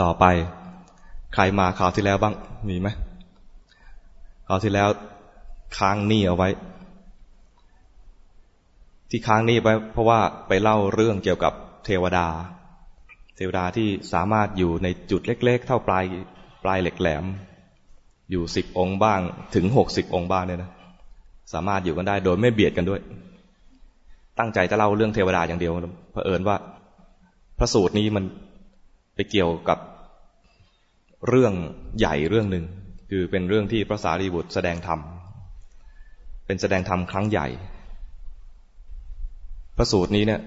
ต่อไป ใครมาคราวที่แล้วบ้างมีไหมคราวที่แล้วค้างหนี้เอาไว้ ที่ค้างหนี้ไว้ เพราะว่าไปเล่าเรื่องเกี่ยวกับเทวดา เทวดาที่สามารถอยู่ในจุดเล็ก ๆ เท่าปลายปลายเหล็กแหลม อยู่สิบองค์บ้างถึงหกสิบองค์บ้างเนี่ยนะสามารถอยู่กันได้โดยไม่เบียดกันด้วย ตั้งใจจะเล่าเรื่องเทวดาอย่างเดียวเผอิญว่า พระสูตรนี้มัน ไปเกี่ยวกับเรื่องใหญ่เรื่องหนึ่งคือเป็นเรื่องที่พระสารีบุตรแสดงธรรม เป็นแสดงธรรมครั้งใหญ่ พระสูตรนี้เนี่ย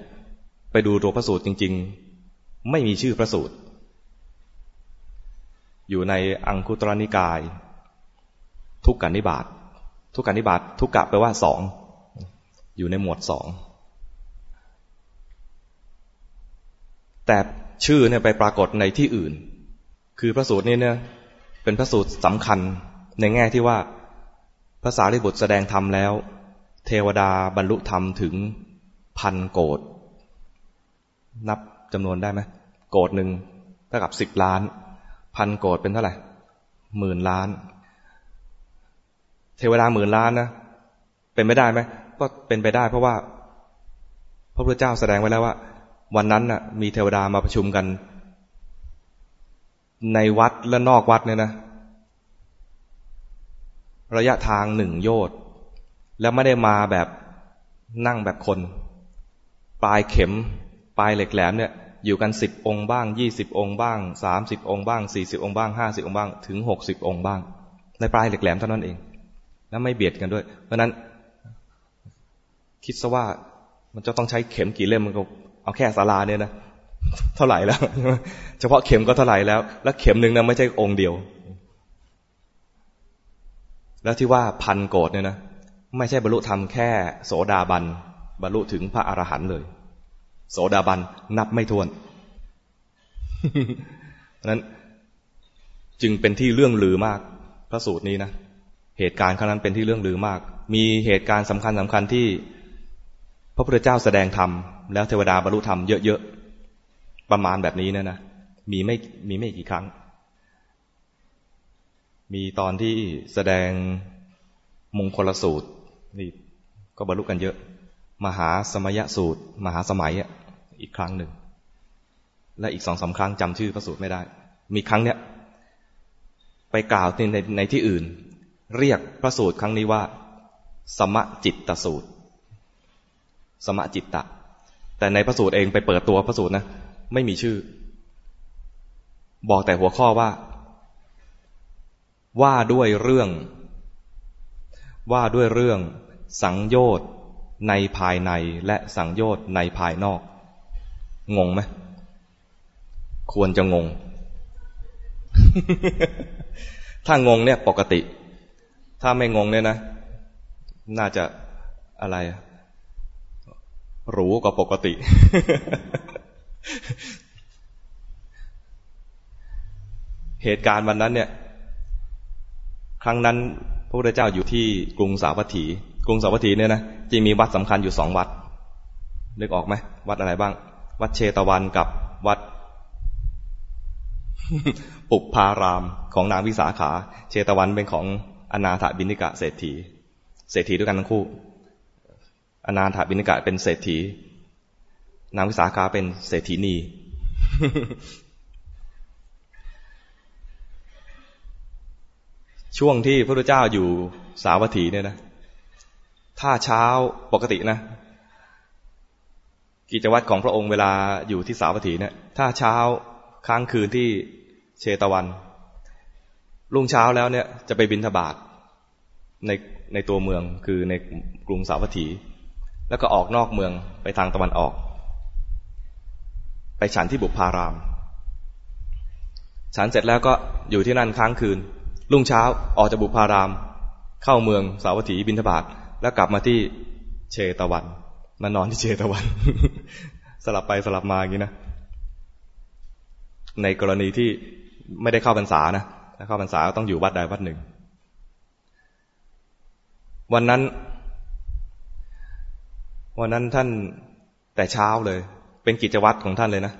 ไปดูตัวพระสูตรจริง ๆ ไม่มีชื่อพระสูตร อยู่ในอังคุตรนิกาย ทุกกานิบาตทุกกานิบาตทุกกะแปลว่าสอง อยู่ในหมวดสอง แต่ ชื่อเนี่ยไปปรากฏในที่อื่น คือพระสูตรนี้เนี่ย เป็นพระสูตรสำคัญในแง่ที่ว่าภาษาริบุตรแสดงธรรมแล้ว เทวดาบรรลุธรรมถึงพันโกดนับจำนวนได้ไหมโกดหนึ่งเท่ากับสิบล้าน พันโกดเป็นเท่าไหร่หมื่นล้าน เทวดาหมื่นล้านนะเป็นไม่ได้ไหมก็เป็นไปได้เพราะว่า พระพุทธเจ้าแสดงไว้แล้วว่า วันนั้นน่ะ มีเทวดามาประชุมกัน ในวัดและนอกวัดเนี่ยนะ ระยะทางหนึ่งโยชน์แล้วไม่ได้มาแบบนั่งแบบคน ปลายเข็ม ปลายเหล็กแหลมเนี่ยอยู่กันสิบองค์บ้างยี่สิบองค์บ้างสามสิบองค์บ้างสี่สิบองค์บ้างห้าสิบองค์บ้างถึงหกสิบองค์บ้าง ในปลายเหล็กแหลมเท่านั้นเอง แล้วไม่เบียดกันด้วย เพราะนั้น คิดซะว่ามันจะต้องใช้เข็มกี่เล่มมันก็ เอาแค่ศาลาเนี่ยนะเท่าไหร่แล้ว เฉพาะเข็มก็เท่าไหร่แล้ว แล้วเข็มหนึ่งนะไม่ใช่องค์เดียว แล้วที่ว่าพันโกดเนี่ยนะไม่ใช่บรรลุธรรมแค่โสดาบัน บรรลุถึงพระอรหันต์เลย โสดาบันนับไม่ถ้วนนั้นจึงเป็นที่เรื่องลือมาก พระสูตรนี้นะเหตุการณ์ครั้งนั้นเป็นที่เรื่องลือมาก มีเหตุการณ์สำคัญสำคัญที่ พระพุทธเจ้าแสดงธรรม แล้วเทวดาบรรลุธรรมเยอะๆ ประมาณแบบนี้นะนะ มีไม่มีไม่กี่ครั้ง มีตอนที่แสดงมงคลสูตรนี่ก็บรรลุกันเยอะ มหาสมัยสูตร มหาสมัยอีกครั้งหนึ่ง และอีกสองสาครั้งจำชื่อพระสูตรไม่ได้ มีครั้งเนี้ยไปกล่าวในในที่อื่น เรียกพระสูตรครั้งนี้ว่า สมจิตตสูตร สมจิตตะ แต่ในพระสูตรเองไปเปิดตัวพระสูตรนะไม่มีชื่อ บอกแต่หัวข้อว่า ว่าด้วยเรื่อง ว่าด้วยเรื่อง สังโยชน์ในภายในและสังโยชน์ในภายนอก งงไหมควรจะงง ถ้างงเนี่ยปกติ ถ้าไม่งงเนี่ยนะ น่าจะอะไร รู้กว่าปกติ เหตุการณ์วันนั้นเนี่ย ครั้งนั้นพระพุทธเจ้าอยู่ที่กรุงสาวัตถี กรุงสาวัตถีเนี่ยนะจะมีวัดสำคัญอยู่สองวัด นึกออกไหมวัดอะไรบ้าง วัดเชตวันกับวัด ปุพารามของนางวิสาขา เชตวันเป็นของอนาถบินิกะเศรษฐี เศรษฐีด้วยกันทั้งคู่ อนาถบินิกะเป็นเศรษฐี นางวิสาขาเป็นเศรษฐีนี ช่วงที่พระพุทธเจ้าอยู่สาวัตถีเนี่ยนะ ถ้าเช้าปกตินะ กิจวัตรของพระองค์เวลาอยู่ที่สาวัตถีเนี่ย ถ้าเช้าค้างคืนที่เชตวัน รุ่งเช้าแล้วเนี่ยจะไปบินทบาทในในตัวเมืองคือในกรุงสาวัตถี แล้วก็ออกนอกเมืองไปทางตะวันออก ไปฉันที่บุพาราม ฉันเสร็จแล้วก็อยู่ที่นั่นค้างคืน รุ่งเช้าออกจากบุพาราม เข้าเมืองสาวัตถีบินทบาทแล้วกลับมาที่เชตวันมานอนที่เชตวัน สลับไปสลับมาอย่างนี้นะในกรณีที่ไม่ได้เข้าพรรษานะถ้าเข้าพรรษาก็ต้องอยู่วัดใดวัดหนึ่ง วันนั้น วันนั้นท่านแต่เช้าเลย เป็นกิจวัตรของท่านเลยนะ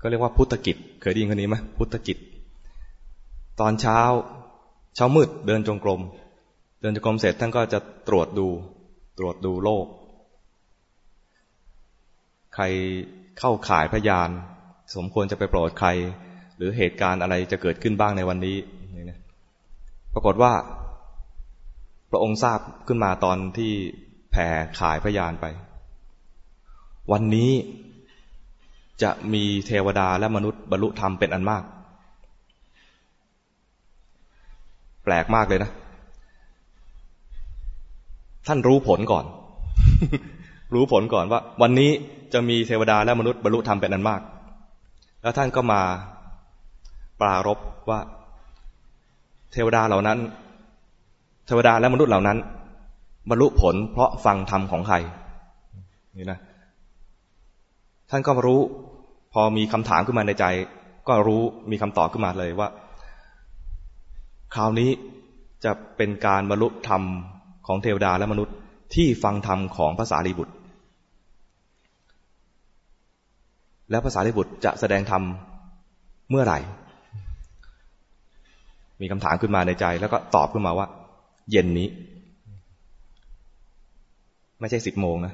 ก็เรียกว่าพุทธกิจ เคยได้ยินคนนี้ไหมพุทธกิจ ตอนเช้า เช้ามืดเดินจงกรม เดินจงกรมเสร็จท่านก็จะตรวจดู ตรวจดูโลก ใครเข้าข่ายพยาน สมควรจะไปโปรดใคร หรือเหตุการณ์อะไรจะเกิดขึ้นบ้างในวันนี้ ปรากฏว่า พระองค์ทราบขึ้นมาตอนที่ แผ่ขายพยานไป วันนี้จะมีเทวดาและมนุษย์บรรลุธรรมเป็นอันมาก แปลกมากเลยนะ ท่านรู้ผลก่อน รู้ผลก่อนว่า วันนี้จะมีเทวดาและมนุษย์บรรลุธรรมเป็นอันมาก แล้วท่านก็มาปรารบว่า เทวดาเหล่านั้น เทวดาและมนุษย์เหล่านั้น บรรลุผลเพราะฟังธรรมของใครนี่นะท่านก็รู้ พอมีคำถามขึ้นมาในใจ ก็รู้มีคำตอบขึ้นมาเลยว่า คราวนี้จะเป็นการบรรลุธรรมของเทวดาและมนุษย์ที่ฟังธรรมของภาษาลีบุตร แล้วภาษาลีบุตรจะแสดงธรรมเมื่อไหร่ มีคำถามขึ้นมาในใจ แล้วก็ตอบขึ้นมาว่า เย็นนี้ ไม่ใช่สิบโมงนะ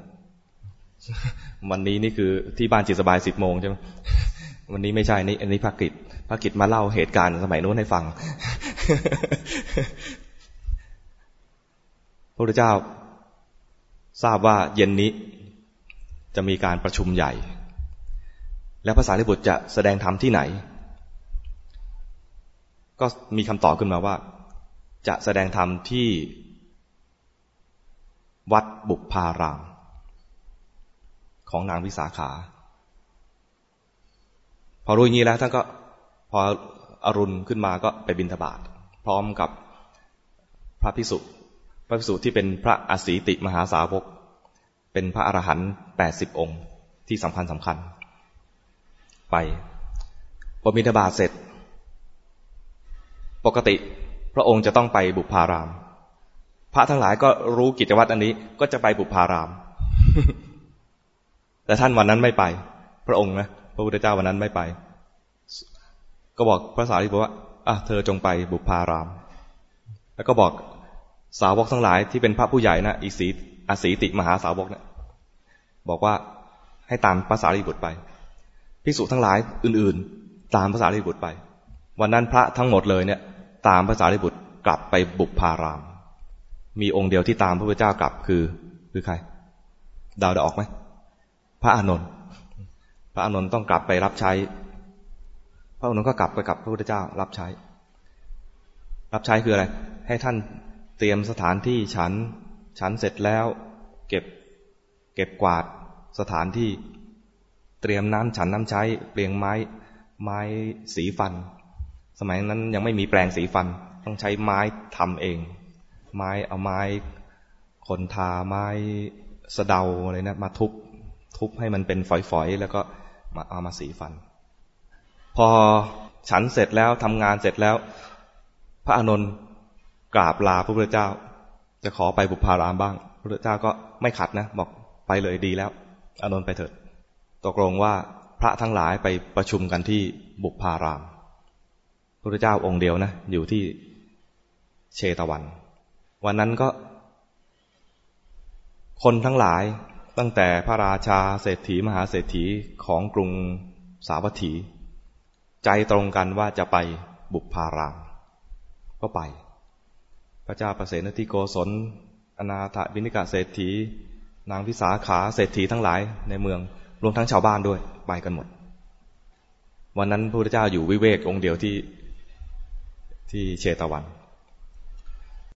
วันนี้นี่คือที่บ้านจิตสบายสิบโมงใช่ไหมวันนี้ไม่ใช่นี่อันนี้ภากิจภากิจมาเล่าเหตุการณ์สมัยนู้นให้ฟังพระพุทธเจ้า ทราบว่าเย็นนี้จะมีการประชุมใหญ่ แล้วภาษาลิบุตรจะแสดงธรรมที่ไหน ก็มีคำตอบขึ้นมาว่า จะแสดงธรรมที่ วัดบุพาราม ของนางวิสาขา พอรู้อย่างนี้แล้วท่านก็พออรุณขึ้นมาก็ไปบินทบาทพร้อมกับพระพิสุพระพิสุที่เป็นพระอสีติมหาสาวก เป็นพระอรหันต์แปดสิบองค์ที่สำคัญสำคัญ ไปพอบินทบาทเสร็จ ปกติพระองค์จะต้องไปบุพาราม พระทั้งหลายก็รู้กิจวัตรอันนี้ก็จะไปบุพาราม แต่ท่านวันนั้นไม่ไป พระองค์นะพระพุทธเจ้าวันนั้นไม่ไป ก็บอกพระสารีบุตรว่าอะเธอจงไปบุพาราม แล้วก็บอกสาวกทั้งหลายที่เป็นพระผู้ใหญ่นะอีสีอาศีติมหาสาวกเนะี่ยบอกว่าให้ตามภาษารีบุตรไปภิกษุทั้งหลายอื่น ๆ ตามภาษารีบุตรไป วันนั้นพระทั้งหมดเลยเนี่ย ตามภาษารีบุตรกลับไปบุพาราม มีองค์เดียวที่ตามพระพุทธเจ้ากลับคือ คือใคร ดาวได้ออกไหมพระอานนท์พระอานนท์ต้องกลับไปรับใช้ พระอานนท์ก็กลับไปกับพระพุทธเจ้ารับใช้ รับใช้คืออะไร ให้ท่านเตรียมสถานที่ฉัน ฉันเสร็จแล้ว เก็บ เก็บกวาดสถานที่เตรียมน้ำฉันน้ำใช้ เปลียงไม้ ไม้สีฟัน สมัยนั้นยังไม่มีแปลงสีฟัน ต้องใช้ไม้ทำเอง ไม้เอาไม้คนทาไม้สะเดาอะไรนะมาทุบทุบให้มันเป็นฝอยๆ แล้วก็มาเอามาสีฟัน พอฉันเสร็จแล้วทำงานเสร็จแล้ว พระอานนท์กราบลาพระพุทธเจ้า จะขอไปบุพารามบ้าง พระพุทธเจ้าก็ไม่ขัดนะ บอกไปเลยดีแล้ว อานนท์ไปเถิดตกลงว่าพระทั้งหลายไปประชุมกันที่บุพารามพระพุทธเจ้าองค์เดียวนะ อยู่ที่เชตวัน วันนั้นก็ คนทั้งหลายตั้งแต่พระราชาเศรษฐีมหาเศรษฐีของกรุงสาวัตถี ใจตรงกันว่าจะไปบุพารามก็ไป พระเจ้าประเสนทิโกศลอนาถบินิกาเศรษฐี นางพิสาขาเศรษฐีทั้งหลายในเมือง รวมทั้งชาวบ้านด้วยไปกันหมด วันนั้นพระพุทธเจ้าอยู่วิเวกองค์เดียวที่ที่เชตวัน